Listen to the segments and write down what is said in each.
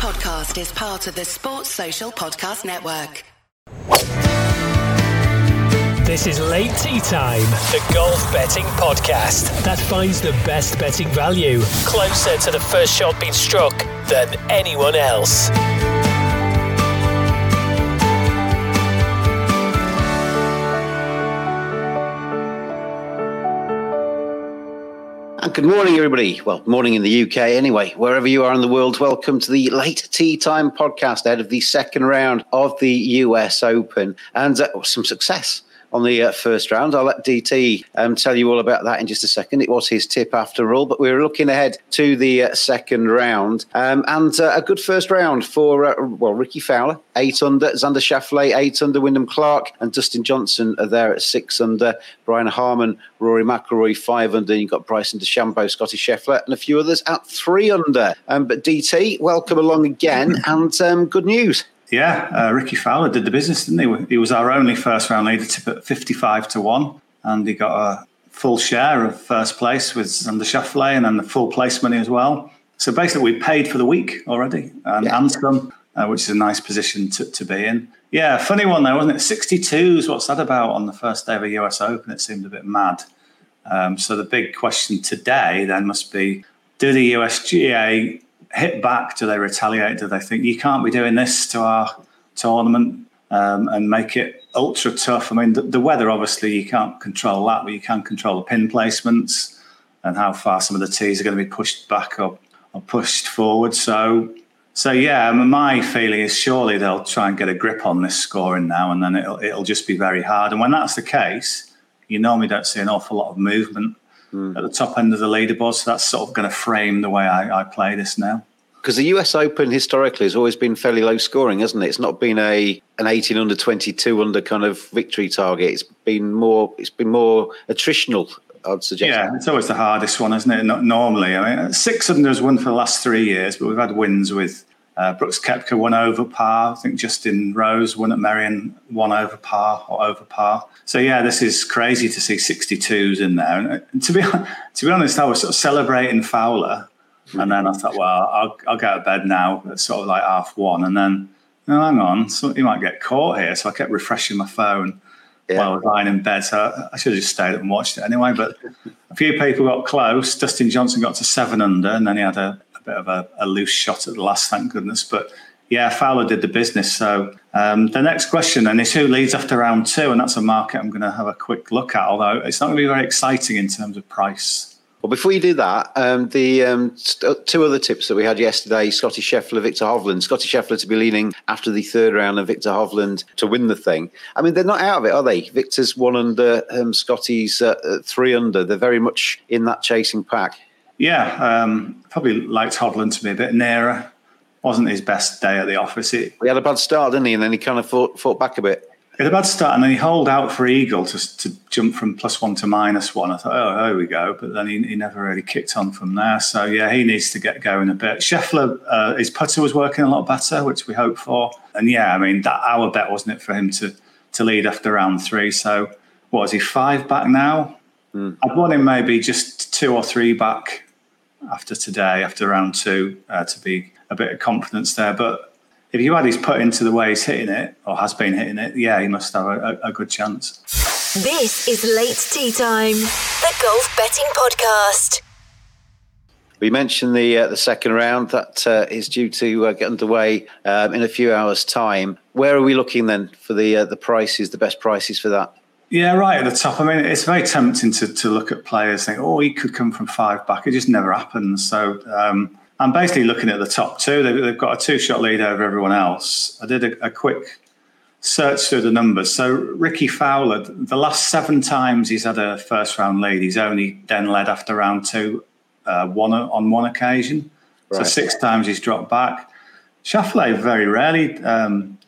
podcast is part of the Sports Social Podcast Network. This is Late Tee Time, the golf betting podcast that finds the best betting value closer to the first shot being struck than anyone else. Good morning, everybody. Well, morning in the UK anyway. Wherever you are in the world, welcome to the Late Tee Time podcast ahead of the second round of the US Open and uh, some success on the uh, first round. I'll let DT um, tell you all about that in just a second. It was his tip after all, but we are looking ahead to the uh, second round um, and uh, a good first round for uh, well Rickie Fowler eight under, Xander Schauffele eight under, Wyndham Clark and Dustin Johnson are there at six under, Brian Harman, Rory McIlroy five under. You've got Bryson DeChambeau, Scottie Scheffler, and a few others at three under. Um, but DT, welcome along again, and um, good news. Yeah, uh, Rickie Fowler did the business, didn't he? He was our only first round leader tip at 55 to 1, and he got a full share of first place with Xander Schauffele and then the full place money as well. So basically, we paid for the week already and, yeah. and some, uh, which is a nice position to, to be in. Yeah, funny one though, wasn't it? 62s, what's that about on the first day of a US Open? It seemed a bit mad. Um, so the big question today then must be do the USGA hit back? Do they retaliate? Do they think you can't be doing this to our tournament um, and make it ultra tough? I mean, the, the, weather obviously you can't control that, but you can control the pin placements and how far some of the tees are going to be pushed back up or pushed forward. So, so yeah, my feeling is surely they'll try and get a grip on this scoring now, and then it'll it'll just be very hard. And when that's the case, you normally don't see an awful lot of movement mm. at the top end of the leaderboard. So that's sort of going to frame the way I, I play this now. Because the US Open historically has always been fairly low scoring, hasn't it? It's not been a an 18 under 22 under kind of victory target. It's been more it's been more attritional I'd suggest. Yeah, it's always the hardest one, isn't it? Not normally. I mean, six under has won for the last three years, but we've had wins with uh, Brooks Koepka won over par. I think Justin Rose won at Merion, won over par or over par. So yeah, this is crazy to see 62s in there. And uh, to be to be honest, I was sort of celebrating Fowler, and then I thought, well, I'll, I'll go to bed now at sort of like half one, and then oh, hang on, so he might get caught here. So I kept refreshing my phone. Yeah. While I was lying in bed, so I should have just stayed up and watched it anyway. But a few people got close. Dustin Johnson got to seven under, and then he had a, a bit of a, a, loose shot at the last, thank goodness. But yeah, Fowler did the business. So um, the next question then is who leads after round two, and that's a market I'm going to have a quick look at. Although it's not going to be very exciting in terms of price. Well, before you do that, um, the um, st- uh, two other tips that we had yesterday: Scottie Scheffler, Viktor Hovland. Scottie Scheffler to be leading after the third round, and Viktor Hovland to win the thing. I mean, they're not out of it, are they? Viktor's one under, um, Scottie's uh, uh, three under. They're very much in that chasing pack. Yeah, um, probably liked Hovland to be a bit nearer. Wasn't his best day at the office. It, he had a bad start, didn't he? And then he kind of fought, fought back a bit. He had a bad start, and then he holed out for Eagle to, to jump from plus one to minus one. I thought, oh, there we go. But then he, he never really kicked on from there. So, yeah, he needs to get going a bit. Scheffler, uh, his putter was working a lot better, which we hope for. And yeah, I mean, that our bet, wasn't it, for him to, to lead after round three. So, what is he, five back now? Mm. I'd want him maybe just two or three back after today, after round two, uh, to be a bit of confidence there. But if you add his put into the way he's hitting it or has been hitting it, yeah, he must have a, a, a good chance. This is Late Tee Time, the golf betting podcast. We mentioned the uh, the second round that uh, is due to uh, get underway um, in a few hours' time. Where are we looking then for the uh, the prices, the best prices for that? Yeah, right at the top. I mean, it's very tempting to, to look at players, think, oh, he could come from five back. It just never happens. So um, I'm basically looking at the top two. They've, they've got a two shot lead over everyone else. I did a, a, quick search through the numbers. So Rickie Fowler, the last seven times he's had a first round lead, he's only then led after round two, uh, one on one occasion. Right. So six times he's dropped back. Schauffele very rarely um,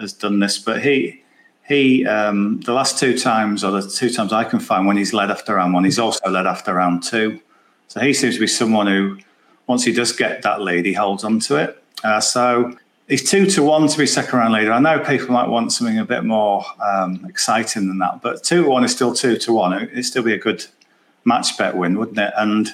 has done this, but he he um, the last two times or the two times I can find when he's led after round one, he's also led after round two. So he seems to be someone who once he does get that lead, he holds on to it. Uh, so he's two to one to be second round leader. I know people might want something a bit more um, exciting than that, but two to one is still two to one. It'd still be a good match bet win, wouldn't it? And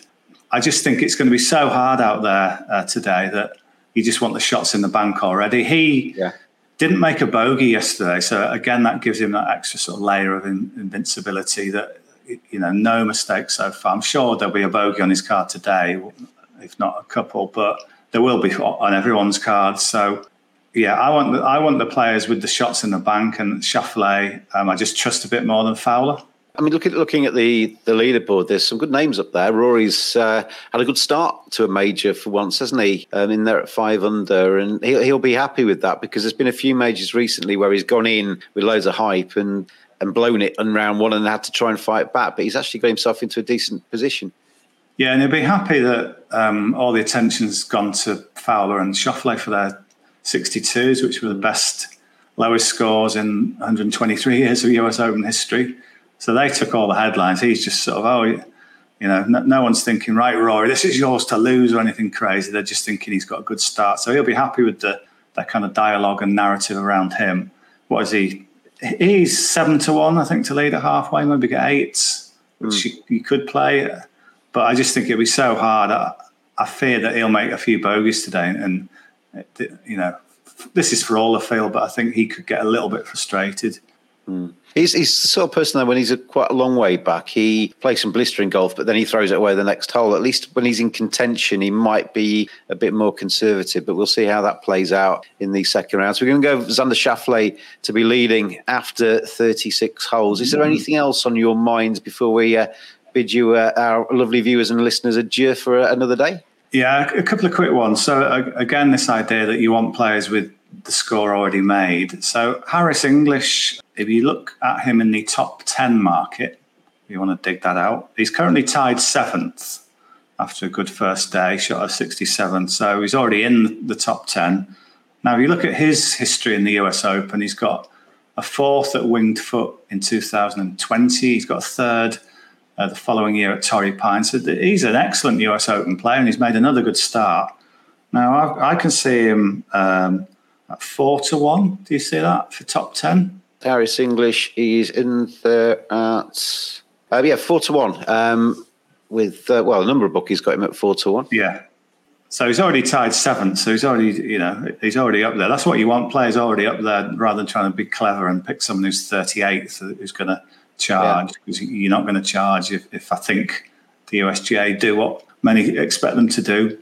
I just think it's going to be so hard out there uh, today that you just want the shots in the bank already. He yeah. Didn't make a bogey yesterday, so again, that gives him that extra sort of layer of in, invincibility that you know, no mistakes so far. I'm sure there'll be a bogey on his card today, if not a couple, but there will be on everyone's cards. So yeah, I want the, I want the players with the shots in the bank and Schauffele. Um, I just trust a bit more than Fowler. I mean, look at, looking at the, the leaderboard, there's some good names up there. Rory's uh, had a good start to a major for once, hasn't he? Um, in there at five under, and he'll, he'll be happy with that because there's been a few majors recently where he's gone in with loads of hype and and blown it in round one and had to try and fight back. But he's actually got himself into a decent position. Yeah, and he'll be happy that um, all the attention's gone to Fowler and Schauffele for their 62s, which were the best, lowest scores in 123 years of US Open history. So they took all the headlines. He's just sort of, oh, you know, no, no, one's thinking, right, Rory, this is yours to lose or anything crazy. They're just thinking he's got a good start. So he'll be happy with the that kind of dialogue and narrative around him. What is he? He's seven to one, I think, to lead at halfway, maybe get eight, which mm. you, you, could play. But I just think it'll be so hard. I, I fear that he'll make a few bogeys today. And, you know, this is for all the field, but I think he could get a little bit frustrated. Mm. He's, he's the sort of person that when he's a quite a long way back, he plays some blistering golf, but then he throws it away the next hole. At least when he's in contention, he might be a bit more conservative, but we'll see how that plays out in the second round. So we're going to go Xander Schauffele to be leading after 36 holes. Is there anything else on your mind before we uh, bid you, uh, our lovely viewers and listeners, adieu for uh, another day? Yeah, a couple of quick ones. So, uh, again, this idea that you want players with the score already made. So Harris English, if you look at him in the top 10 market, you want to dig that out, he's currently tied seventh after a good first day, shot of 67. So he's already in the top 10. Now, if you look at his history in the US Open, he's got a fourth at Winged Foot in 2020. He's got a third uh, the following year at Torrey Pines. So he's an excellent US Open player and he's made another good start. Now, I, I can see him um, at four to one. Do you see that for top ten? Harris English is in there at uh, yeah four to one. Um, with uh, well, a number of bookies got him at four to one. Yeah. So he's already tied seventh. So he's already, you know, he's already up there. That's what you want. Players already up there, rather than trying to be clever and pick someone who's thirty eighth who's going to charge. Because yeah. you're not going to charge if, if I think the USGA do what many expect them to do.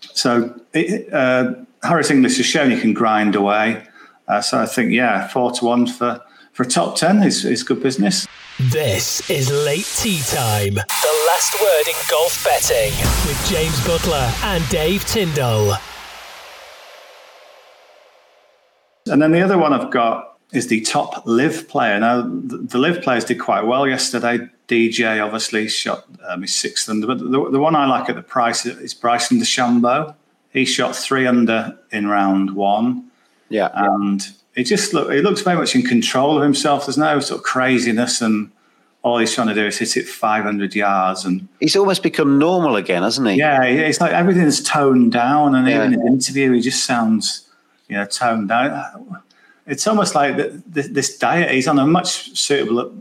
So it, uh, Harris English has shown he can grind away. Uh, so I think, yeah, four to one for, for top 10 is, is good business. This is late Tee time. The last word in golf betting with James Buttler and Dave Tindall. And then the other one I've got is the top live player. Now, the, the LIV players did quite well yesterday. DJ obviously shot um, his sixth under, but the, the, one I like at the price is Bryson DeChambeau. He shot three under in round one. Yeah. And yeah. it just look he looks very much in control of himself. There's no sort of craziness and all he's trying to do is hit it 500 yards and he's almost become normal again hasn't he yeah it's like everything's toned down and yeah. even in an interview he just sounds you know toned down it's almost like this diet he's on a much suitable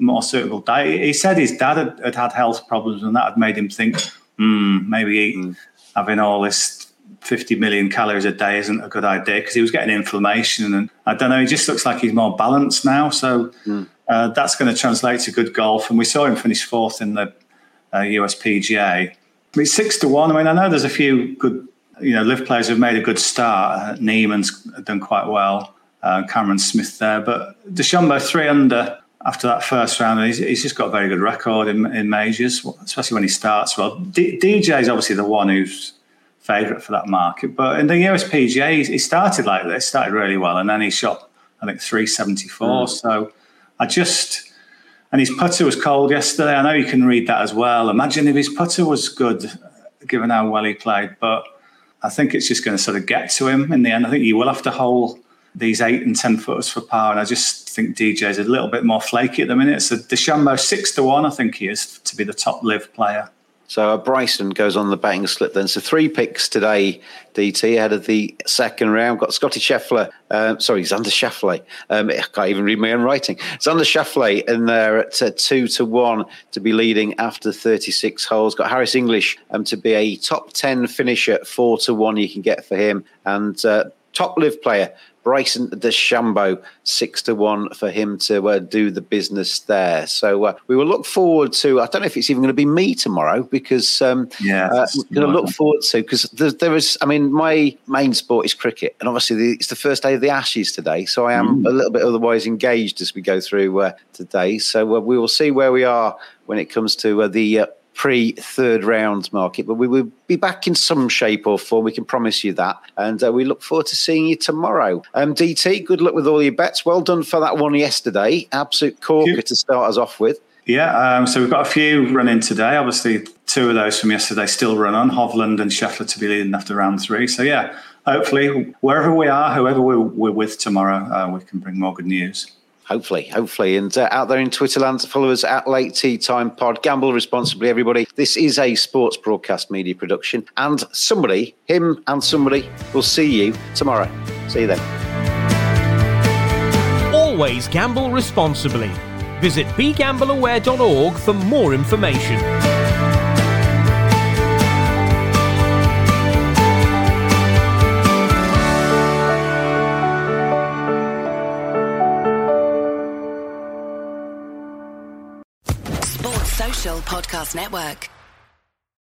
more suitable diet he said his dad had, had, had health problems and that had made him think mm, maybe mm having all this 50 million calories a day isn't a good idea because he was getting inflammation and I don't know, he just looks like he's more balanced now. So mm. uh, that's going to translate to good golf. And we saw him finish fourth in the uh, USPGA. But six to one. I mean, I know there's a few good, you know, LIV players who've made a good start. Uh, Niemann's done quite well. Uh, Cameron Smith there, but DeChambeau three under after that first round, he's, he's, just got a very good record in, in majors, especially when he starts well. D, DJ is obviously the one who's favourite for that market, but in the USPGA, he started like this, started really well, and then he shot, I think, 374. Mm. So I just, and his putter was cold yesterday. I know you can read that as well. Imagine if his putter was good, given how well he played, but I think it's just going to sort of get to him in the end. I think you will have to hold these eight and ten footers for par, and I just think DJ's a little bit more flaky at the minute. So DeChambeau six to one, I think he is to be the top LIV player. So uh, Bryson goes on the betting slip then. So three picks today, DT, ahead of the second round. Got Scottie Scheffler, uh, sorry, Xander Schauffele. Um, I can't even read my own writing. Xander Schauffele in there at uh, two to one to be leading after 36 holes. Got Harris English um, to be a top 10 finisher, four to one you can get for him. And uh, top LIV player Bryson DeChambeau, six to one for him to uh, do the business there. So uh, we will look forward to. I don't know if it's even going to be me tomorrow because um, yeah, uh, we're going to look forward to because there, there is. I mean, my main sport is cricket, and obviously the, it's the first day of the Ashes today, so I am mm. a little bit otherwise engaged as we go through uh, today. So uh, we will see where we are when it comes to uh, the pre third round market, but we will be back in some shape or form. We can promise you that. And uh, we look forward to seeing you tomorrow. Um, DT, good luck with all your bets. Well done for that one yesterday. Absolute corker to start us off with. Yeah, um, so we've got a few running today. Obviously, two of those from yesterday still run on. Hovland and Scheffler to be leading after round three. So, yeah, hopefully, wherever we are, whoever we're, we're with tomorrow, uh, we can bring more good news. Hopefully, hopefully. And uh, out there in Twitter land, follow us at Late Tee Time Pod. Gamble responsibly, everybody. This is a sports broadcast media production. And somebody, him and somebody, will see you tomorrow. See you then. Always gamble responsibly. Visit begambleaware.org for more information. Podcast Network.